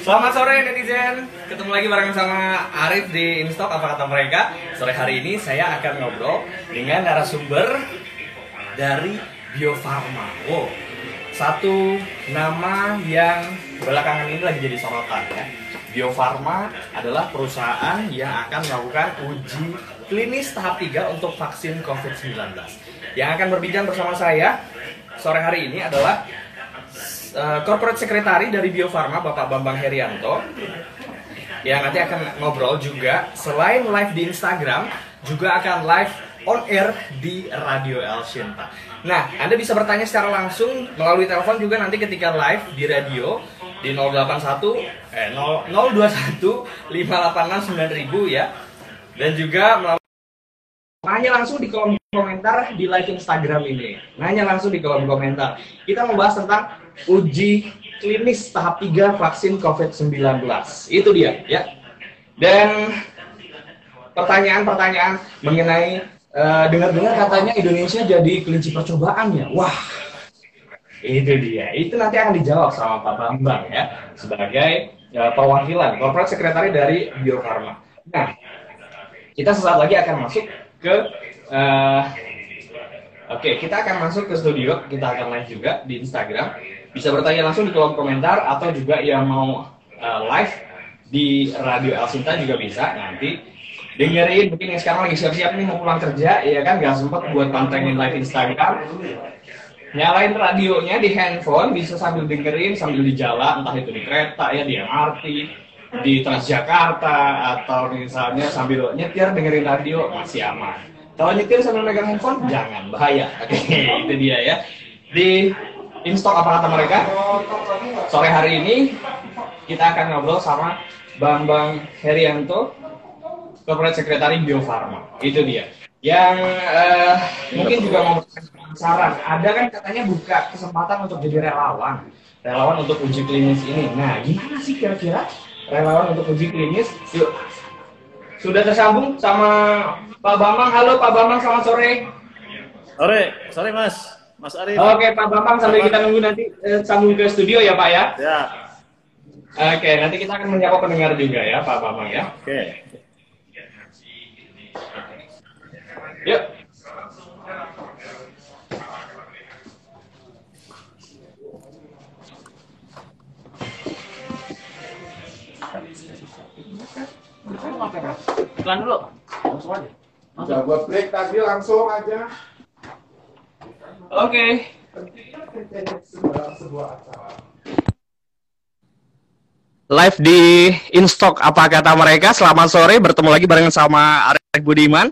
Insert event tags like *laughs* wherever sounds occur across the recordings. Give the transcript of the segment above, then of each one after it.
Selamat sore netizen, ketemu lagi bareng sama Arif di Instock apa kata mereka. Sore hari ini saya akan ngobrol dengan narasumber dari Bio Farma. Wow, satu nama yang belakangan ini lagi jadi sorotan ya. Bio Farma adalah perusahaan yang akan melakukan uji klinis tahap 3 untuk vaksin COVID-19. Yang akan berbincang bersama saya sore hari ini adalah uh, corporate secretary dari Bio Farma Bapak Bambang Herianto yang nanti akan ngobrol juga selain live di Instagram juga akan live on air di Radio El Shinta. Nah, Anda bisa bertanya secara langsung melalui telepon juga nanti ketika live di radio di 081 eh 0, 021 586 9000 ya. Dan juga melalui Nanya langsung di kolom komentar di live Instagram ini. Nanya langsung di kolom komentar. Kita mau bahas tentang uji klinis tahap 3 vaksin COVID-19. Itu dia, ya. Dan pertanyaan-pertanyaan mengenai uh, dengar-dengar katanya Indonesia jadi kelinci percobaan ya. Wah, itu dia. Itu nanti akan dijawab sama Pak Bambang ya sebagai uh, perwakilan corporate secretary dari Bio Farma. Nah, kita sesaat lagi akan masuk ke uh, Oke, okay, kita akan masuk ke studio, kita akan live juga di Instagram. Bisa bertanya langsung di kolom komentar atau juga yang mau uh, live di Radio El Sinta juga bisa nanti dengerin mungkin yang sekarang lagi siap-siap nih mau pulang kerja ya kan gak sempat buat pantengin live Instagram nyalain radionya di handphone bisa sambil dengerin sambil di jalan entah itu di kereta ya di MRT di Transjakarta atau misalnya sambil nyetir dengerin radio masih aman. Kalau nyetir sambil megang handphone jangan bahaya. Oke, *laughs* itu dia ya. Di Instock apa kata mereka? Sore hari ini kita akan ngobrol sama Bambang Herianto, Corporate Secretary Bio Farma. Itu dia. Yang uh, mungkin juga mau saran, ada kan katanya buka kesempatan untuk jadi relawan, relawan untuk uji klinis ini. Nah, gimana sih kira-kira relawan untuk uji klinis. Yuk. Sudah tersambung sama Pak Bambang. Halo Pak Bambang, selamat sore. Sore, sore Mas. Mas Arif. Oke Pak Bambang, sampai kita nunggu nanti eh, sambung ke studio ya Pak ya. Ya. Oke, nanti kita akan menyapa pendengar juga ya Pak Bambang ya. Oke. Yuk. Iklan dulu. Langsung aja. Udah buat break tadi langsung aja. Oke. Live di Instock apa kata mereka? Selamat sore, bertemu lagi bareng sama Arek Budiman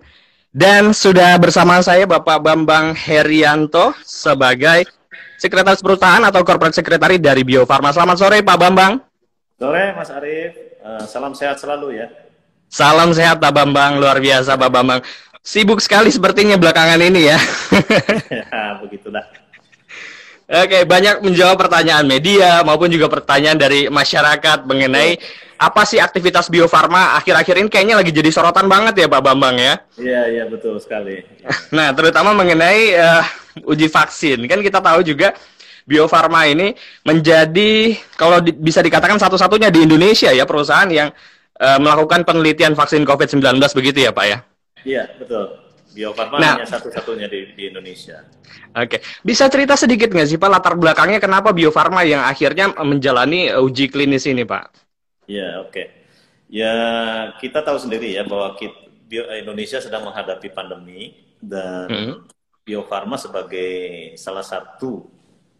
dan sudah bersama saya Bapak Bambang Herianto sebagai Sekretaris Perusahaan atau Corporate Secretary dari Bio Farma. Selamat sore Pak Bambang. Sore Mas Arif, uh, salam sehat selalu ya. Salam sehat Pak Bambang, luar biasa Pak Bambang. Sibuk sekali sepertinya belakangan ini ya. *laughs* ya, begitulah. Oke, banyak menjawab pertanyaan media maupun juga pertanyaan dari masyarakat mengenai apa sih aktivitas Bio Farma akhir-akhir ini kayaknya lagi jadi sorotan banget ya Pak Bambang ya. Iya, iya betul sekali. nah, terutama mengenai uh, uji vaksin. Kan kita tahu juga Bio Farma ini menjadi kalau di, bisa dikatakan satu-satunya di Indonesia ya perusahaan yang uh, melakukan penelitian vaksin COVID-19 begitu ya Pak ya? Iya betul. Bio Farma nah, hanya satu-satunya di, di Indonesia. Oke, okay. bisa cerita sedikit nggak sih Pak latar belakangnya kenapa Bio Farma yang akhirnya menjalani uji klinis ini Pak? Iya oke. Okay. Ya kita tahu sendiri ya bahwa kita, Bio Indonesia sedang menghadapi pandemi dan hmm. Bio Farma sebagai salah satu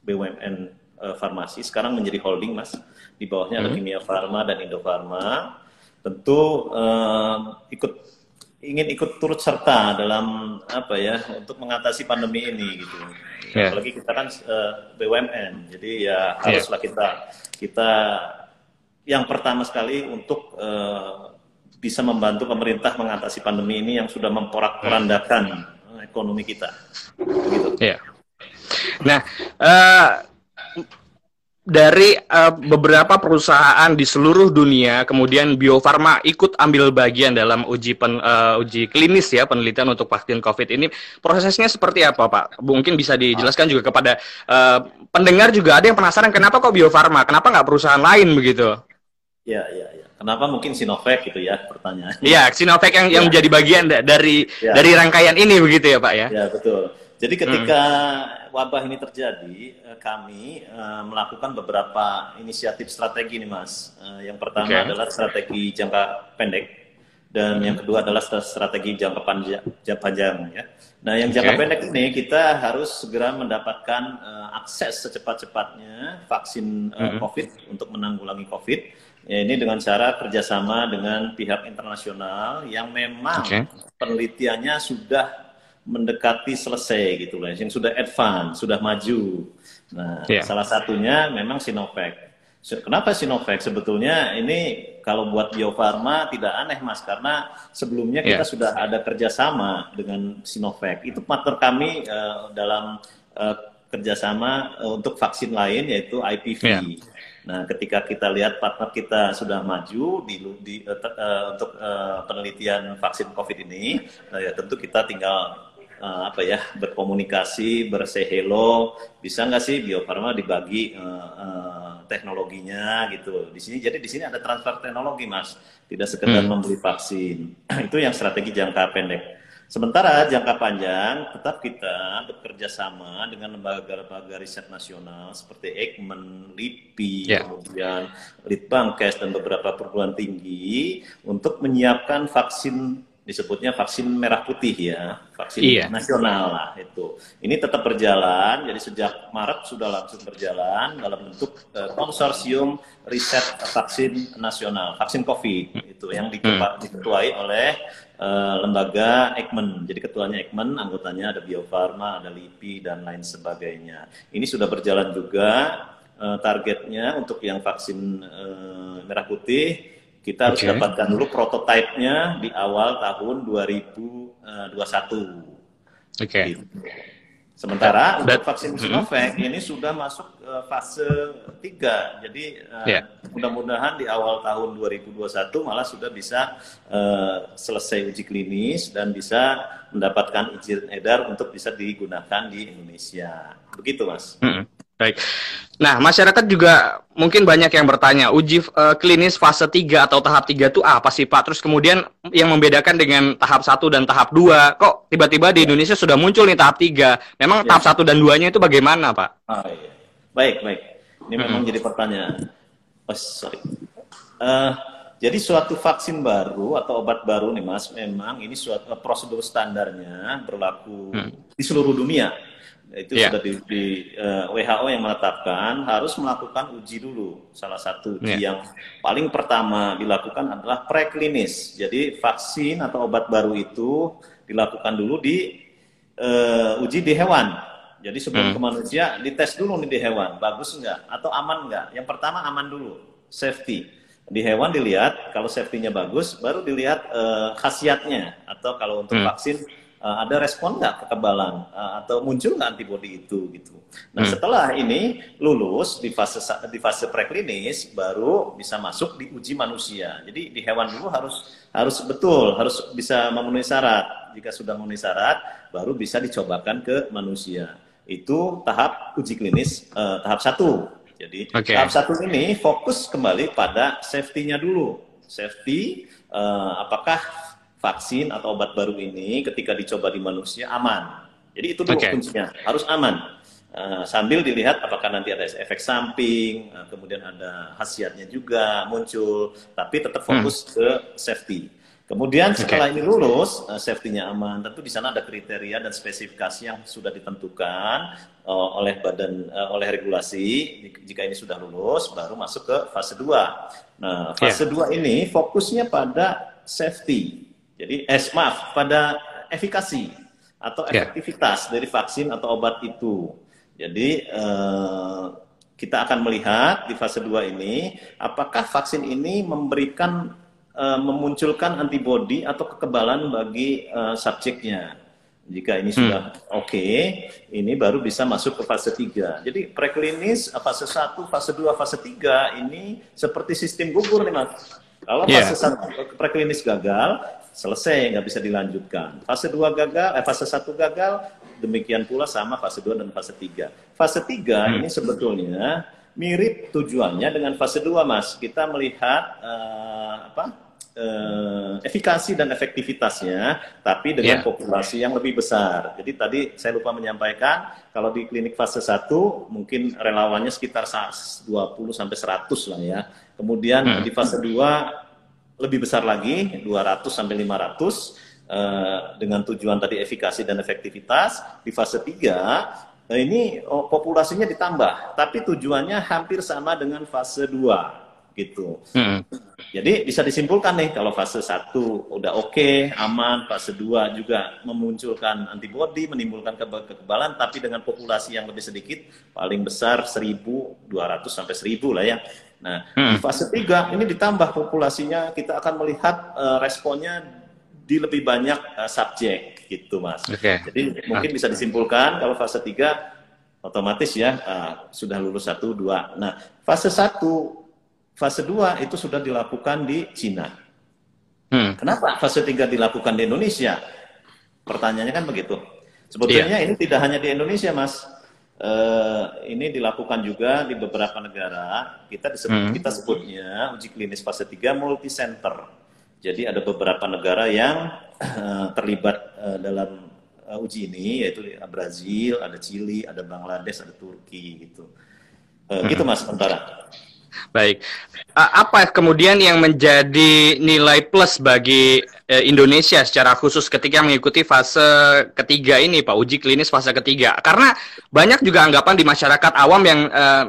BUMN uh, farmasi sekarang menjadi holding mas di bawahnya ada hmm. Kimia Farma dan Indofarma tentu uh, ikut ingin ikut turut serta dalam apa ya untuk mengatasi pandemi ini gitu yeah. apalagi kita kan uh, eh, BUMN jadi ya yeah. haruslah kita kita yang pertama sekali untuk uh, bisa membantu pemerintah mengatasi pandemi ini yang sudah memporak-porandakan ekonomi kita. Begitu. Yeah. Nah, uh, dari uh, beberapa perusahaan di seluruh dunia, kemudian Bio Farma ikut ambil bagian dalam uji pen, uh, uji klinis ya penelitian untuk vaksin COVID ini. Prosesnya seperti apa, Pak? Mungkin bisa dijelaskan juga kepada uh, pendengar juga ada yang penasaran kenapa kok Bio Farma, kenapa nggak perusahaan lain begitu? Ya, ya, ya. Kenapa mungkin Sinovac gitu ya pertanyaannya? Iya, Sinovac yang ya. yang menjadi bagian dari ya. dari rangkaian ini begitu ya, Pak ya? Ya, betul. Jadi ketika hmm. wabah ini terjadi, eh, kami uh, melakukan beberapa inisiatif strategi nih Mas. Uh, yang pertama okay. adalah strategi jangka pendek dan hmm. yang kedua adalah strategi jangka panjang, panjang ya. Nah, yang jangka okay. pendek ini kita harus segera mendapatkan uh, akses secepat-cepatnya vaksin uh, hmm. COVID untuk menanggulangi COVID. Ya, ini dengan cara kerjasama dengan pihak internasional yang memang okay. penelitiannya sudah mendekati selesai gitu loh, yang sudah advance, sudah maju. Nah, yeah. salah satunya memang Sinovac. Kenapa Sinovac? Sebetulnya ini kalau buat Bio Farma tidak aneh mas, karena sebelumnya kita yeah. sudah ada kerjasama dengan Sinovac. Itu partner kami uh, dalam uh, kerjasama uh, untuk vaksin lain yaitu IPV. Yeah. Nah, ketika kita lihat partner kita sudah maju di, di uh, uh, untuk uh, penelitian vaksin COVID ini, nah, ya tentu kita tinggal uh, apa ya berkomunikasi, bersay hello, bisa nggak sih Bio Farma dibagi uh, uh, teknologinya gitu. Di sini jadi di sini ada transfer teknologi mas, tidak sekedar hmm. membeli vaksin. *clears throat* Itu yang strategi jangka pendek. Sementara jangka panjang tetap kita bekerja sama dengan lembaga-lembaga riset nasional seperti Eijkman, LIPI, yeah. kemudian Litbangkes dan beberapa perguruan tinggi untuk menyiapkan vaksin disebutnya vaksin merah putih ya, vaksin iya. nasional lah itu. Ini tetap berjalan, jadi sejak Maret sudah langsung berjalan dalam bentuk uh, konsorsium riset vaksin nasional, vaksin COVID itu yang hmm. diketuai oleh uh, lembaga Eijkman. Jadi ketuanya Eijkman, anggotanya ada Bio Farma, ada LIPI dan lain sebagainya. Ini sudah berjalan juga uh, targetnya untuk yang vaksin uh, merah putih kita harus okay. dapatkan dulu prototipenya di awal tahun 2021. Oke. Okay. Gitu. Sementara That, untuk vaksin mm-hmm. Sinovac mm -hmm. ini sudah masuk uh, fase 3. Jadi uh, yeah. mudah-mudahan di awal tahun 2021 malah sudah bisa uh, selesai uji klinis dan bisa mendapatkan izin edar untuk bisa digunakan di Indonesia. Begitu, Mas. Mm -hmm. Baik. Nah, masyarakat juga mungkin banyak yang bertanya, uji uh, klinis fase 3 atau tahap 3 itu apa sih, Pak? Terus kemudian yang membedakan dengan tahap 1 dan tahap 2, kok tiba-tiba di Indonesia sudah muncul nih tahap 3? Memang ya. tahap 1 dan 2-nya itu bagaimana, Pak? Oh, iya. Baik, baik. Ini hmm. memang jadi pertanyaan. Oh, sorry. Uh, jadi suatu vaksin baru atau obat baru nih, Mas, memang ini suatu uh, prosedur standarnya berlaku hmm. di seluruh dunia itu yeah. sudah di, di uh, eh, WHO yang menetapkan harus melakukan uji dulu. Salah satu uji yeah. yang paling pertama dilakukan adalah preklinis. Jadi vaksin atau obat baru itu dilakukan dulu di uh, uji di hewan. Jadi sebelum hmm. ke manusia dites dulu nih di hewan, bagus enggak atau aman enggak? Yang pertama aman dulu, safety. Di hewan dilihat kalau safety-nya bagus, baru dilihat uh, khasiatnya atau kalau untuk hmm. vaksin uh, ada respon nggak kekebalan uh, atau muncul nggak antibodi itu gitu. Nah hmm. setelah ini lulus di fase di fase preklinis baru bisa masuk di uji manusia. Jadi di hewan dulu harus harus betul harus bisa memenuhi syarat. Jika sudah memenuhi syarat baru bisa dicobakan ke manusia. Itu tahap uji klinis uh, tahap satu. Jadi okay. tahap satu ini fokus kembali pada safety-nya dulu. Safety uh, apakah vaksin atau obat baru ini ketika dicoba di manusia aman. Jadi itu dulu okay. kuncinya, harus aman. Uh, sambil dilihat apakah nanti ada efek samping, uh, kemudian ada khasiatnya juga muncul, tapi tetap fokus hmm. ke safety. Kemudian setelah okay. ini lulus, uh, safety-nya aman. Tentu di sana ada kriteria dan spesifikasi yang sudah ditentukan uh, oleh badan uh, oleh regulasi. Jika ini sudah lulus, baru masuk ke fase 2. Nah, fase yeah. 2 ini fokusnya pada safety. Jadi, eh, maaf, pada efikasi atau ya. efektivitas yeah. dari vaksin atau obat itu. Jadi, eh, kita akan melihat di fase 2 ini, apakah vaksin ini memberikan, eh, memunculkan antibodi atau kekebalan bagi eh, subjeknya. Jika ini sudah hmm. oke, okay, ini baru bisa masuk ke fase 3. Jadi preklinis fase 1, fase 2, fase 3 ini seperti sistem gugur nih Mas. Kalau yeah. fase 1 preklinis gagal, selesai nggak bisa dilanjutkan. Fase 2 gagal, eh fase 1 gagal, demikian pula sama fase 2 dan fase 3. Fase 3 hmm. ini sebetulnya mirip tujuannya dengan fase 2 Mas. Kita melihat uh, apa? eh, efikasi dan efektivitasnya, tapi dengan yeah. populasi yang lebih besar. Jadi tadi saya lupa menyampaikan, kalau di klinik fase 1 mungkin relawannya sekitar 20 sampai 100 lah ya. Kemudian hmm. di fase 2 lebih besar lagi, 200 sampai 500 eh, dengan tujuan tadi efikasi dan efektivitas. Di fase 3 Nah ini oh, populasinya ditambah, tapi tujuannya hampir sama dengan fase 2 gitu. Hmm. Jadi bisa disimpulkan nih kalau fase 1 udah oke, okay, aman, fase 2 juga memunculkan antibodi, menimbulkan kekebalan tapi dengan populasi yang lebih sedikit, paling besar 1200 sampai 1000 lah ya. Nah, hmm. di fase 3 ini ditambah populasinya, kita akan melihat uh, responnya di lebih banyak uh, subjek gitu, Mas. Okay. Jadi mungkin bisa disimpulkan kalau fase 3 otomatis ya uh, sudah lulus 1 2. Nah, fase 1 fase 2 itu sudah dilakukan di Cina. Hmm. Kenapa fase 3 dilakukan di Indonesia? Pertanyaannya kan begitu. Sebetulnya yeah. ini tidak hanya di Indonesia, Mas. Uh, ini dilakukan juga di beberapa negara. Kita disebut, hmm. kita sebutnya uji klinis fase 3 multi center. Jadi ada beberapa negara yang uh, terlibat uh, dalam uh, uji ini yaitu Brazil, ada Chili, ada Bangladesh, ada Turki gitu. Uh, hmm. Gitu Mas sementara. Baik. Apa kemudian yang menjadi nilai plus bagi e, Indonesia secara khusus ketika mengikuti fase ketiga ini, Pak, uji klinis fase ketiga? Karena banyak juga anggapan di masyarakat awam yang uh,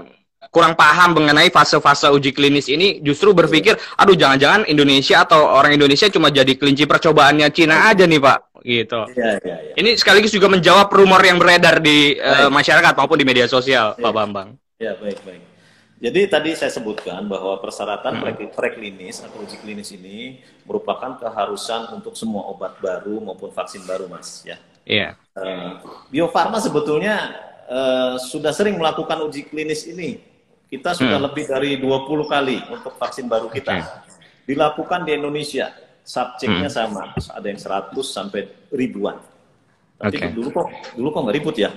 kurang paham mengenai fase-fase uji klinis ini justru berpikir, aduh jangan-jangan Indonesia atau orang Indonesia cuma jadi kelinci percobaannya Cina aja nih Pak, gitu. Ya, ya, ya. Ini sekaligus juga menjawab rumor yang beredar di uh, masyarakat maupun di media sosial, ya. Pak Bambang. Ya, baik, baik. Jadi tadi saya sebutkan bahwa persyaratan hmm. preklinis atau uji klinis ini merupakan keharusan untuk semua obat baru maupun vaksin baru, Mas. Ya. Iya. Yeah. Uh, Bio Farma sebetulnya uh, sudah sering melakukan uji klinis ini. Kita sudah hmm. lebih dari 20 kali untuk vaksin baru kita. Okay. Dilakukan di Indonesia. Subjeknya hmm. sama, ada yang 100 sampai ribuan. Tapi okay. dulu kok dulu kok nggak ribut ya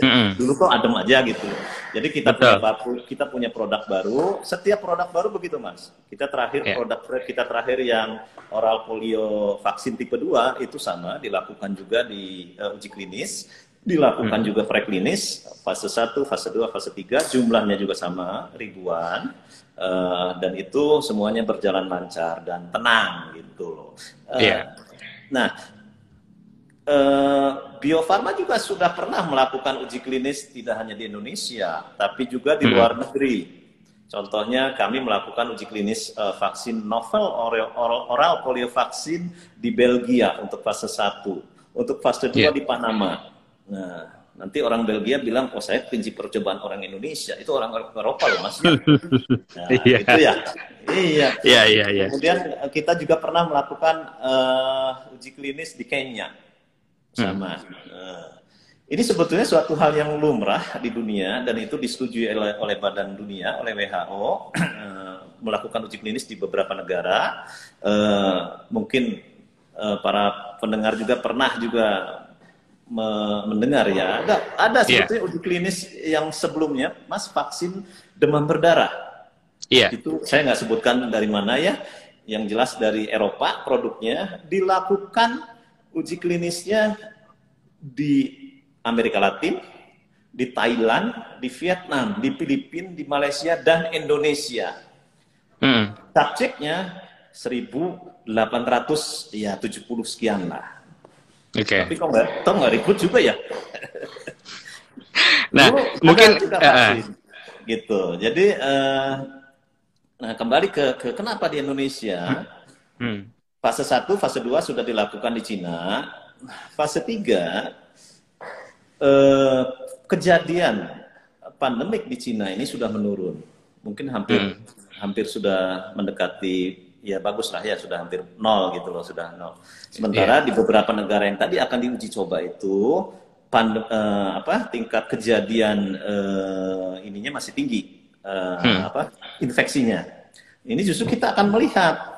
mm-hmm. *laughs* dulu kok adem aja gitu. Jadi kita Betul. punya baku, kita punya produk baru. Setiap produk baru begitu mas. Kita terakhir yeah. produk kita terakhir yang oral polio vaksin tipe 2 itu sama dilakukan juga di uh, uji klinis, dilakukan hmm. juga preklinis fase 1, fase 2, fase 3 jumlahnya juga sama ribuan uh, dan itu semuanya berjalan lancar dan tenang gitu loh. Uh, yeah. Nah, uh, Bio Farma juga sudah pernah melakukan uji klinis tidak hanya di Indonesia, tapi juga di hmm. luar negeri. Contohnya kami melakukan uji klinis uh, vaksin novel oral, oral, oral polio vaksin di Belgia untuk fase 1, untuk fase 2 yeah. di Panama. Nah, nanti orang Belgia bilang, oh saya kunci percobaan orang Indonesia, itu orang Eropa loh mas. *laughs* Nah, yeah. itu ya. Iya. Iya, iya, iya. Kemudian eh, kita juga pernah melakukan uh, uji klinis di Kenya sama. Nah, ini sebetulnya suatu hal yang lumrah di dunia dan itu disetujui oleh, oleh Badan Dunia, oleh WHO eh, melakukan uji klinis di beberapa negara. Uh, mungkin uh, para pendengar juga pernah juga me mendengar ya. Ada ada iya. sebetulnya yeah. uji klinis yang sebelumnya, Mas vaksin demam berdarah. Iya. Yeah. Itu saya nggak sebutkan dari mana ya. Yang jelas dari Eropa produknya dilakukan uji klinisnya di Amerika Latin, di Thailand, di Vietnam, di Filipina, di Malaysia, dan Indonesia. Hmm. Subjeknya 1800 ya 70 sekian lah. Oke. Okay. Tapi kok nggak, toh nggak ribut juga ya. *laughs* nah, Dulu mungkin uh, gitu. Jadi, uh, nah kembali ke, ke kenapa di Indonesia? Hmm. Fase 1, fase 2 sudah dilakukan di Cina. Fase 3, eh, kejadian pandemik di Cina ini sudah menurun. Mungkin hampir hmm. hampir sudah mendekati ya bagus lah ya sudah hampir nol gitu loh sudah nol. Sementara yeah. di beberapa negara yang tadi akan diuji coba itu uh, apa tingkat kejadian uh, ininya masih tinggi uh, hmm. apa infeksinya. Ini justru kita akan melihat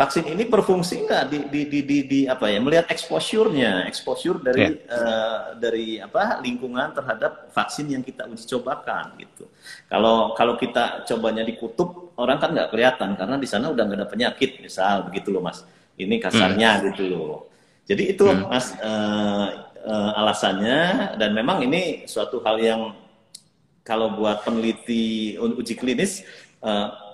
vaksin ini berfungsi nggak di, di, di, di, di apa ya melihat exposure-nya, exposure dari yeah. uh, dari apa lingkungan terhadap vaksin yang kita uji cobakan gitu. Kalau kalau kita cobanya di kutub orang kan nggak kelihatan karena di sana udah nggak ada penyakit misal begitu loh mas. Ini kasarnya hmm. gitu loh. Jadi itu hmm. mas uh, uh, alasannya dan memang ini suatu hal yang kalau buat peneliti uji klinis uh,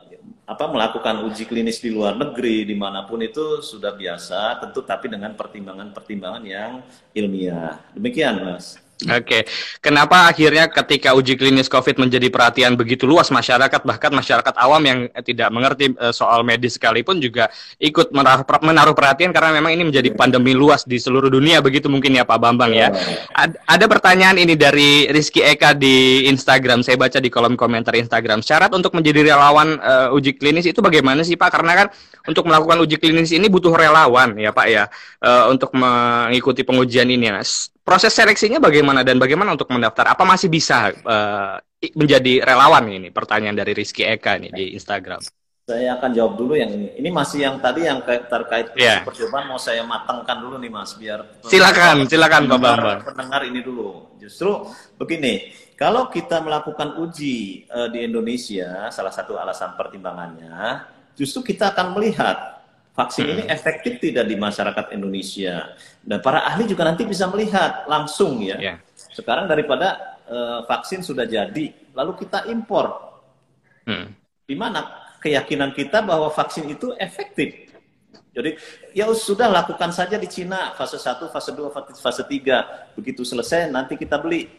apa melakukan uji klinis di luar negeri di mana pun itu sudah biasa tentu tapi dengan pertimbangan-pertimbangan yang ilmiah. Demikian mas Oke, okay. kenapa akhirnya ketika uji klinis COVID menjadi perhatian begitu luas masyarakat, bahkan masyarakat awam yang tidak mengerti uh, soal medis sekalipun juga ikut menaruh, perhatian karena memang ini menjadi pandemi luas di seluruh dunia begitu mungkin ya Pak Bambang ya. Ad, ada pertanyaan ini dari Rizky Eka di Instagram, saya baca di kolom komentar Instagram. Syarat untuk menjadi relawan uh, uji klinis itu bagaimana sih Pak? Karena kan untuk melakukan uji klinis ini butuh relawan ya Pak ya uh, untuk mengikuti pengujian ini. Nah, proses seleksinya bagaimana dan bagaimana untuk mendaftar? Apa masih bisa uh, menjadi relawan ini? Pertanyaan dari Rizky Eka nih di Instagram. Saya akan jawab dulu yang ini. Ini masih yang tadi yang terkait yeah. percobaan mau saya matangkan dulu nih Mas biar Silakan, silakan Pak Bambang. Pendengar ini dulu. Justru begini, kalau kita melakukan uji uh, di Indonesia, salah satu alasan pertimbangannya justru kita akan melihat vaksin ini hmm. efektif tidak di masyarakat Indonesia dan para ahli juga nanti bisa melihat langsung ya. Yeah. Sekarang daripada uh, vaksin sudah jadi, lalu kita impor, hmm. di mana keyakinan kita bahwa vaksin itu efektif? Jadi ya sudah lakukan saja di Cina fase 1, fase 2, fase 3. Begitu selesai nanti kita beli.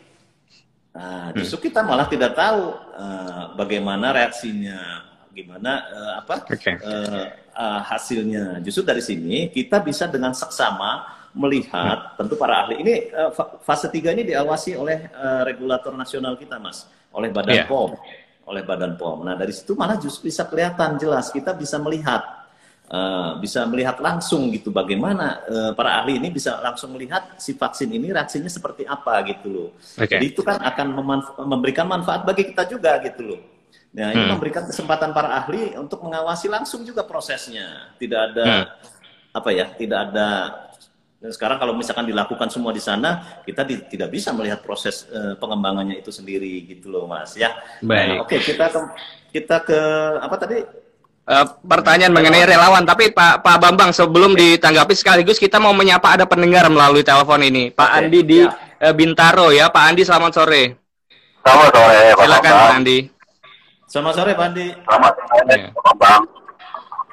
Nah, hmm. justru kita malah tidak tahu uh, bagaimana reaksinya, gimana uh, apa okay. uh, uh, hasilnya. Justru dari sini kita bisa dengan seksama melihat tentu para ahli ini uh, fase 3 ini diawasi oleh uh, regulator nasional kita Mas, oleh Badan yeah. POM, oleh Badan POM. Nah, dari situ malah justru bisa kelihatan jelas kita bisa melihat Uh, bisa melihat langsung gitu bagaimana uh, para ahli ini bisa langsung melihat si vaksin ini reaksinya seperti apa gitu loh. Okay. Jadi itu kan akan memberikan manfaat bagi kita juga gitu loh. Nah, ini hmm. memberikan kesempatan para ahli untuk mengawasi langsung juga prosesnya. Tidak ada hmm. apa ya, tidak ada dan sekarang kalau misalkan dilakukan semua di sana, kita di, tidak bisa melihat proses uh, pengembangannya itu sendiri gitu loh, Mas ya. Baik. Nah, Oke, okay, kita ke kita ke apa tadi? Uh, pertanyaan relawan. mengenai relawan, tapi Pak Pak Bambang sebelum okay. ditanggapi sekaligus kita mau menyapa ada pendengar melalui telepon ini, Pak okay. Andi di ya. uh, Bintaro ya, Pak Andi selamat sore. Selamat sore, Pak Silakan Pak Andi. Selamat sore Pak Andi. Selamat sore ya. Pak Bambang.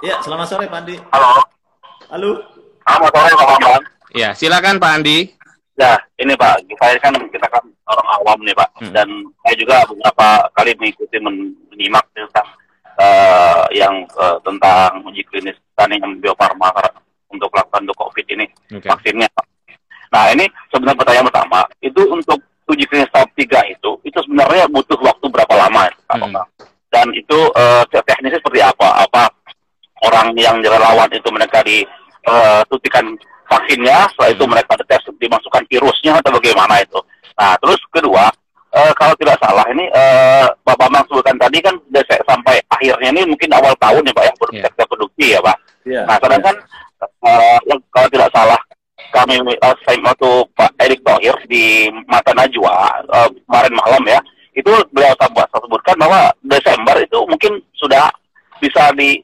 Iya, selamat sore Pak Andi. Halo. Halo. Selamat sore Pak Bambang. Ya, silakan Pak Andi. Ya, ini Pak, saya kan kita kan orang awam nih Pak, hmm. dan saya juga beberapa kali mengikuti menyimak tentang uh, yang uh, tentang uji klinis tandingan Bio Farma untuk melakukan untuk COVID ini okay. vaksinnya. Nah ini sebenarnya pertanyaan pertama, itu untuk uji klinis tahap 3 itu, itu sebenarnya butuh waktu berapa lama? Hmm. Dan itu uh, teknisnya seperti apa? Apa orang yang relawan itu mereka disuntikan uh, vaksinnya, setelah itu hmm. mereka tes dimasukkan virusnya atau bagaimana itu? Nah, terus kedua, uh, kalau tidak salah ini uh, Bapak Bambang sebutkan tadi kan sampai akhirnya ini mungkin awal tahun ya Pak yang yeah. sektor produksi ya Pak. Yeah. Nah, sedangkan uh, kalau tidak salah kami uh, waktu Pak Erik Thohir di Mata Najwa uh, kemarin malam ya itu beliau sebutkan bahwa Desember itu mungkin sudah bisa di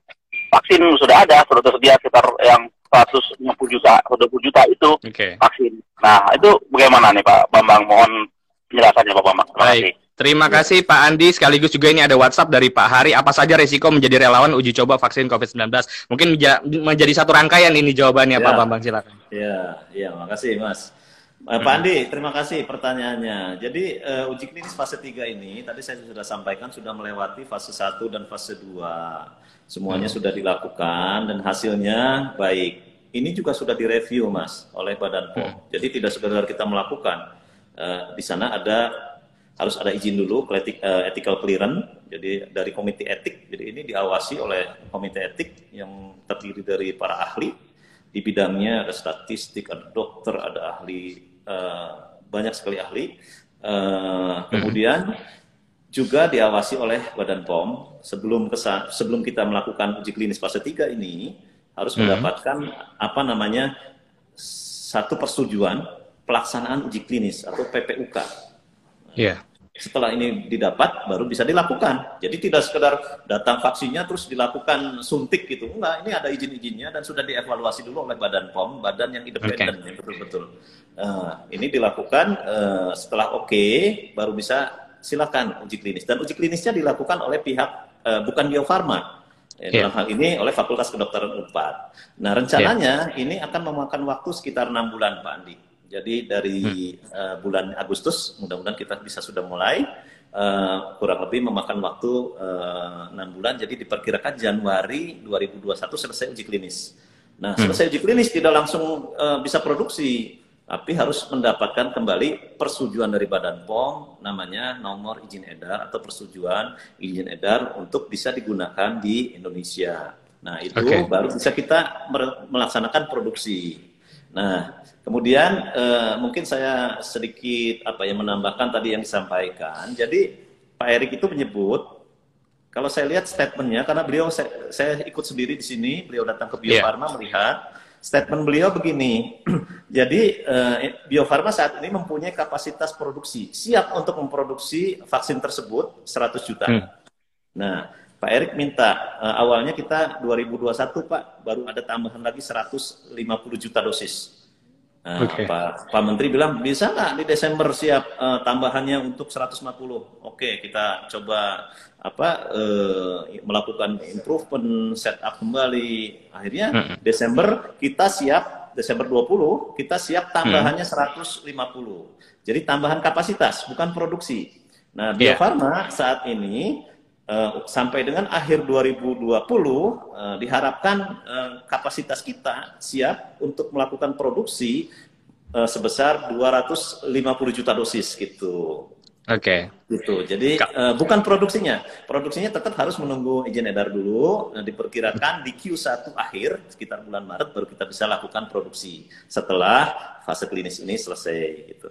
vaksin sudah ada sudah tersedia sekitar yang 150 juta 120 juta itu okay. vaksin. Nah itu bagaimana nih Pak Bambang mohon penjelasannya Pak Bambang. Terima Baik. kasih. Terima kasih Pak Andi. Sekaligus juga ini ada WhatsApp dari Pak Hari. Apa saja resiko menjadi relawan uji coba vaksin COVID-19? Mungkin menjadi satu rangkaian ini jawabannya ya. Pak Bambang. Silakan. Iya, iya, makasih Mas. Uh, Pak Andi, terima kasih pertanyaannya. Jadi uh, uji klinis fase 3 ini tadi saya sudah sampaikan sudah melewati fase 1 dan fase 2. Semuanya hmm. sudah dilakukan dan hasilnya baik. Ini juga sudah direview Mas oleh Badan POM. Hmm. Jadi tidak sekedar kita melakukan. Uh, di sana ada harus ada izin dulu uh, ethical clearance. Jadi dari komite etik. Jadi ini diawasi oleh komite etik yang terdiri dari para ahli. Di bidangnya ada statistik ada dokter ada ahli uh, banyak sekali ahli. Uh, kemudian juga diawasi oleh Badan POM. Sebelum kesan, sebelum kita melakukan uji klinis fase 3 ini harus hmm. mendapatkan apa namanya satu persetujuan pelaksanaan uji klinis atau PPUK. Iya. Yeah. Setelah ini didapat, baru bisa dilakukan. Jadi tidak sekedar datang vaksinnya terus dilakukan suntik gitu. Enggak, ini ada izin-izinnya dan sudah dievaluasi dulu oleh Badan POM, badan yang independen, okay. betul-betul. Uh, ini dilakukan uh, setelah oke, okay, baru bisa silakan uji klinis. Dan uji klinisnya dilakukan oleh pihak uh, bukan Bio Farma. Ya, yeah. Dalam hal ini oleh Fakultas Kedokteran Unpad. Nah rencananya yeah. ini akan memakan waktu sekitar enam bulan, Pak Andi. Jadi dari hmm. uh, bulan Agustus mudah-mudahan kita bisa sudah mulai uh, kurang lebih memakan waktu eh, enam uh, bulan. Jadi diperkirakan Januari 2021 selesai uji klinis. Nah hmm. selesai uji klinis tidak langsung uh, bisa produksi, tapi harus mendapatkan kembali persetujuan dari Badan POM, namanya nomor izin edar atau persetujuan izin edar untuk bisa digunakan di Indonesia. Nah itu okay. baru bisa kita melaksanakan produksi. Nah, kemudian uh, mungkin saya sedikit apa ya menambahkan tadi yang disampaikan. Jadi Pak Erik itu menyebut kalau saya lihat statementnya karena beliau saya, saya ikut sendiri di sini, beliau datang ke Bio Farma yeah. melihat statement beliau begini. *clears throat* Jadi uh, Bio Farma saat ini mempunyai kapasitas produksi siap untuk memproduksi vaksin tersebut 100 juta. Hmm. Nah, Pak Erik minta uh, awalnya kita 2021 Pak baru ada tambahan lagi 150 juta dosis. Nah, okay. Pak, Pak Menteri bilang bisa nggak di Desember siap uh, tambahannya untuk 150. Oke kita coba apa uh, melakukan improvement setup kembali. Akhirnya hmm. Desember kita siap Desember 20 kita siap tambahannya hmm. 150. Jadi tambahan kapasitas bukan produksi. Nah Bio yeah. Farma saat ini uh, sampai dengan akhir 2020 uh, diharapkan uh, kapasitas kita siap untuk melakukan produksi uh, sebesar 250 juta dosis gitu. Oke. Okay. Gitu. Jadi uh, bukan produksinya. Produksinya tetap harus menunggu izin edar dulu. Uh, diperkirakan di Q1 akhir sekitar bulan Maret baru kita bisa lakukan produksi setelah fase klinis ini selesai gitu.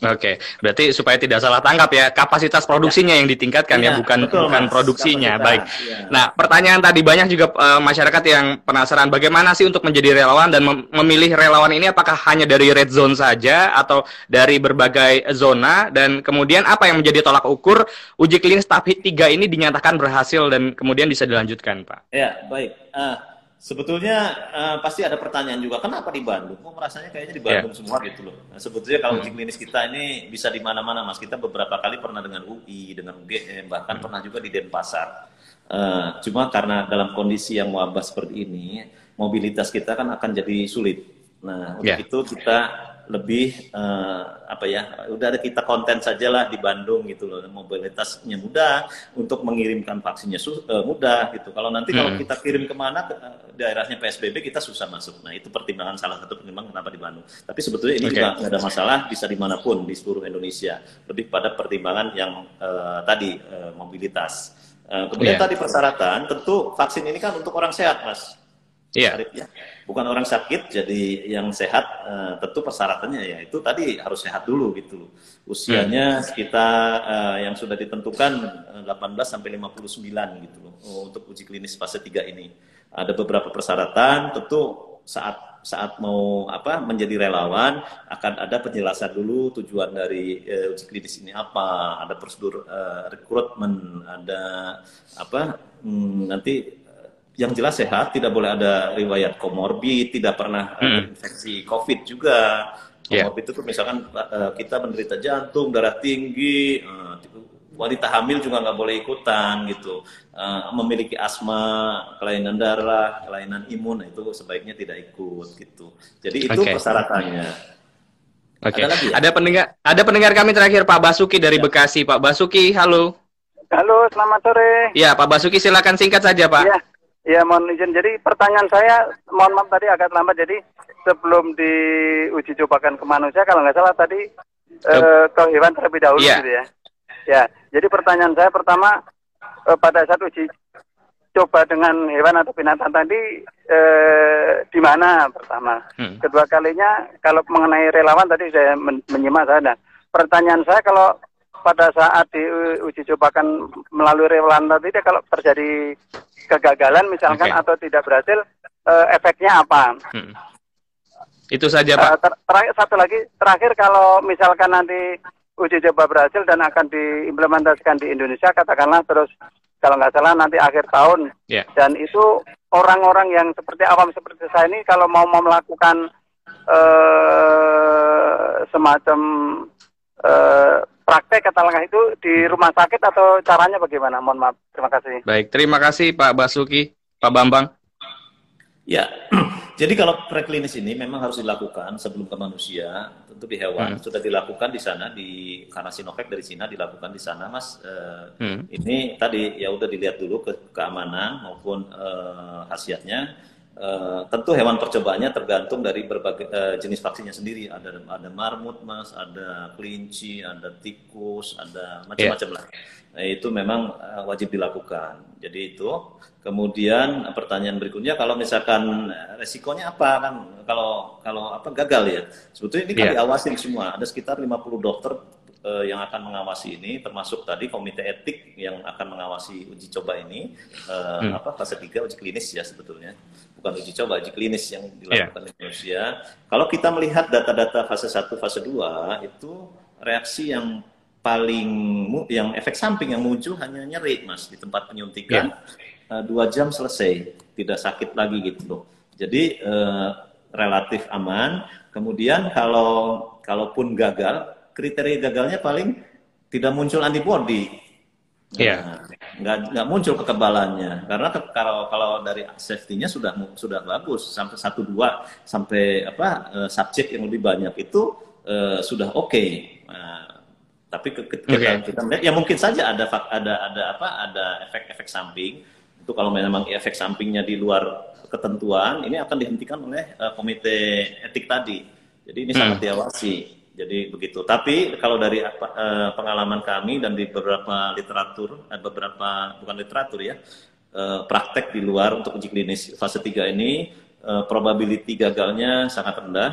Oke, berarti supaya tidak salah tangkap ya, kapasitas produksinya ya. yang ditingkatkan ya, ya bukan betul, bukan mas. produksinya. Kapasitas, Baik. Ya. Nah, pertanyaan tadi banyak juga uh, masyarakat yang penasaran bagaimana sih untuk menjadi relawan dan mem memilih relawan ini apakah hanya dari red zone saja atau dari berbagai zona dan kemudian apa yang menjadi tolak ukur uji klinis tahap 3 ini dinyatakan berhasil dan kemudian bisa dilanjutkan, Pak? Ya, baik. Uh, Sebetulnya uh, pasti ada pertanyaan juga, kenapa di Bandung? Kok merasanya kayaknya di Bandung yeah. semua gitu loh. Nah, sebetulnya kalau hmm. uji klinis kita ini bisa di mana-mana, Mas. Kita beberapa kali pernah dengan UI, dengan UGM, bahkan hmm. pernah juga di Denpasar. Uh, cuma karena dalam kondisi yang wabah seperti ini, mobilitas kita kan akan jadi sulit. Nah, untuk yeah. itu kita lebih uh, apa ya udah ada kita konten saja lah di Bandung gitu loh mobilitasnya mudah untuk mengirimkan vaksinnya uh, mudah gitu kalau nanti hmm. kalau kita kirim ke mana ke uh, daerahnya PSBB kita susah masuk nah itu pertimbangan salah satu pertimbangan kenapa di Bandung tapi sebetulnya ini okay. juga nggak ada masalah bisa di mana pun di seluruh Indonesia lebih pada pertimbangan yang uh, tadi uh, mobilitas uh, kemudian yeah. tadi persyaratan tentu vaksin ini kan untuk orang sehat mas Iya. Yeah. Bukan orang sakit, jadi yang sehat uh, tentu persyaratannya ya itu tadi harus sehat dulu gitu. Usianya hmm. sekitar uh, yang sudah ditentukan uh, 18 sampai 59 gitu loh oh, untuk uji klinis fase 3 ini. Ada beberapa persyaratan, tentu saat saat mau apa menjadi relawan akan ada penjelasan dulu tujuan dari uh, uji klinis ini apa, ada prosedur uh, rekrutmen, ada apa hmm, nanti yang jelas sehat, tidak boleh ada riwayat komorbid, tidak pernah hmm. infeksi COVID juga. Iya. Komorbid yeah. itu misalkan uh, kita menderita jantung, darah tinggi, uh, wanita hamil juga nggak boleh ikutan gitu. Uh, memiliki asma, kelainan darah, kelainan imun itu sebaiknya tidak ikut gitu. Jadi itu okay. persyaratannya. Oke. Okay. Ada, ya? ada pendengar ada pendengar kami terakhir Pak Basuki dari ya. Bekasi. Pak Basuki, halo. Halo, selamat sore. Ya, Pak Basuki silakan singkat saja, Pak. Ya, Ya, mohon izin. Jadi pertanyaan saya, mohon maaf tadi agak lambat. Jadi sebelum diuji cobakan ke manusia, kalau nggak salah tadi uh, ke hewan terlebih dahulu Iya. gitu ya. Ya, jadi pertanyaan saya pertama eh, pada saat uji coba dengan hewan atau binatang tadi eh, di mana pertama. Hmm. Kedua kalinya kalau mengenai relawan tadi saya men- menyimak saya. Nah, pertanyaan saya kalau pada saat diuji cobakan melalui relawan tadi dia kalau terjadi kegagalan misalkan Oke. atau tidak berhasil eh, efeknya apa? Hmm. Itu saja Pak. Eh, ter- terakhir satu lagi terakhir kalau misalkan nanti uji coba berhasil dan akan diimplementasikan di Indonesia katakanlah terus kalau nggak salah nanti akhir tahun Ya. dan itu orang-orang yang seperti awam seperti saya ini kalau mau mau melakukan eh semacam eh praktek katakanlah itu di rumah sakit atau caranya bagaimana? Mohon maaf. Terima kasih. Baik, terima kasih Pak Basuki, Pak Bambang. Ya, *clears throat* jadi kalau preklinis ini memang harus dilakukan sebelum ke manusia, tentu di hewan Hmm. sudah dilakukan di sana di karena Sinovac dari Cina dilakukan di sana, Mas. Eh, Hmm. Ini tadi ya udah dilihat dulu ke keamanan maupun eh, khasiatnya. Eh, tentu hewan percobaannya tergantung dari berbagai eh, jenis vaksinnya sendiri. Ada ada marmut, Mas, ada kelinci, ada tikus, ada macam-macam lah. Nah, itu memang eh, wajib dilakukan. Jadi itu. Kemudian pertanyaan berikutnya kalau misalkan resikonya apa kan kalau kalau apa gagal ya. Sebetulnya ini kan diawasin semua. Ada sekitar 50 dokter eh, yang akan mengawasi ini termasuk tadi komite etik yang akan mengawasi uji coba ini eh, Hmm. apa fase 3 uji klinis ya sebetulnya. Bukan uji coba, uji klinis yang Iya. dilakukan di manusia. Kalau kita melihat data-data fase 1 fase 2 itu reaksi yang paling yang efek samping yang muncul hanya nyeri Mas di tempat penyuntikan eh, dua jam selesai tidak sakit lagi gitu loh jadi eh, relatif aman kemudian kalau kalaupun gagal kriteria gagalnya paling tidak muncul antibody. Iya. Nah, nggak nggak muncul kekebalannya. Karena ke- kalau kalau dari safety-nya sudah sudah bagus. Sampai satu dua sampai apa eh, subjek yang lebih banyak itu eh, sudah oke. Nah, tapi ke- ke- kita, melihat ya mungkin saja ada ada ada apa ada efek-efek samping. Itu kalau memang efek sampingnya di luar ketentuan ini akan dihentikan oleh eh, komite etik tadi. Jadi ini Hmm. sangat diawasi jadi begitu. Tapi kalau dari apa, eh, pengalaman kami dan di beberapa literatur, eh, beberapa bukan literatur ya, eh, praktek di luar untuk uji klinis fase 3 ini, eh, probability gagalnya sangat rendah,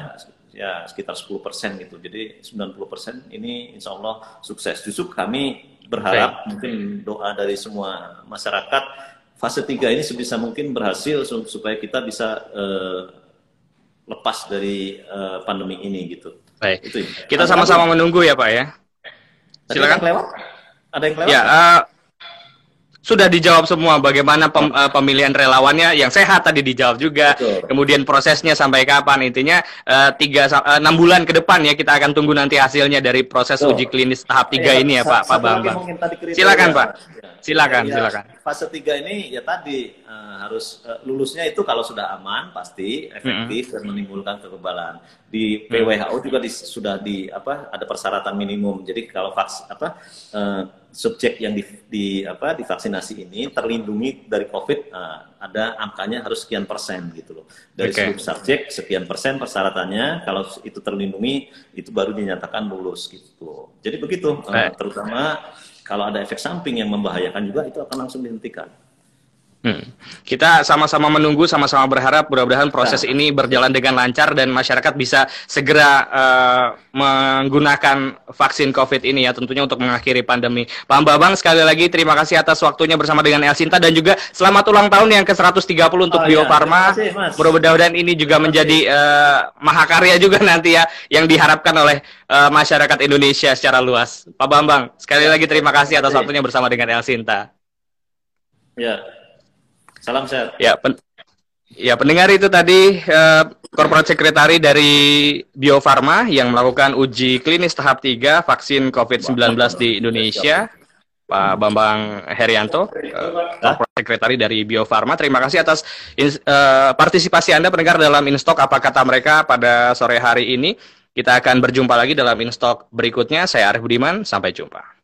ya sekitar 10% gitu. Jadi 90% ini insya Allah sukses. Justru kami berharap mungkin doa dari semua masyarakat fase 3 ini sebisa mungkin berhasil su- supaya kita bisa eh, lepas dari eh, pandemi ini gitu. Baik. Itu ya. Kita sama-sama menunggu ya Pak ya. Silakan. ada yang lewat? Ada yang lewat? Ya, eh, sudah dijawab semua bagaimana pem- eh, pemilihan relawannya yang sehat tadi dijawab juga. Betul. Kemudian prosesnya sampai kapan intinya eh, tiga eh, enam bulan ke depan ya kita akan tunggu nanti hasilnya dari proses Betul. uji klinis tahap tiga Eh, ini ya Pak Pak Bambang. kriteria. Silakan, Pak. Ya. Silakan, Ya, silakan. Fase 3 ini ya tadi eh, harus eh, lulusnya itu kalau sudah aman pasti efektif dan menimbulkan kekebalan. Di WHO juga di- sudah di apa ada persyaratan minimum. Jadi kalau vaks apa eh, subjek yang di, di apa divaksinasi ini terlindungi dari COVID eh, ada angkanya harus sekian persen gitu loh. Dari Oke. seluruh subjek sekian persen persyaratannya kalau itu terlindungi itu baru dinyatakan lulus gitu. Jadi begitu Baik. terutama kalau ada efek samping yang membahayakan juga itu akan langsung dihentikan. Hmm. Kita sama-sama menunggu, sama-sama berharap mudah-mudahan proses Ya. ini berjalan dengan lancar dan masyarakat bisa segera eh, menggunakan vaksin COVID ini ya tentunya untuk mengakhiri pandemi. Pak Bambang sekali lagi terima kasih atas waktunya bersama dengan Elsinta dan juga selamat ulang tahun yang ke-130 untuk Oh, Bio iya. Farma. Terima kasih, Mas. Mudah-mudahan ini juga menjadi eh, mahakarya juga nanti ya yang diharapkan oleh eh, masyarakat Indonesia secara luas. Pak Bambang, sekali lagi terima kasih atas waktunya bersama dengan Elsinta. Ya. Salam sehat. Ya, pen- ya pendengar itu tadi eh, Corporate Secretary dari Bio Farma yang melakukan uji klinis tahap 3 vaksin COVID-19 di Indonesia. Pak Bambang Herianto, eh, Corporate Secretary dari Bio Farma. Terima kasih atas eh, partisipasi Anda pendengar dalam Instok apa kata mereka pada sore hari ini. Kita akan berjumpa lagi dalam Instok berikutnya. Saya Arif Budiman, sampai jumpa.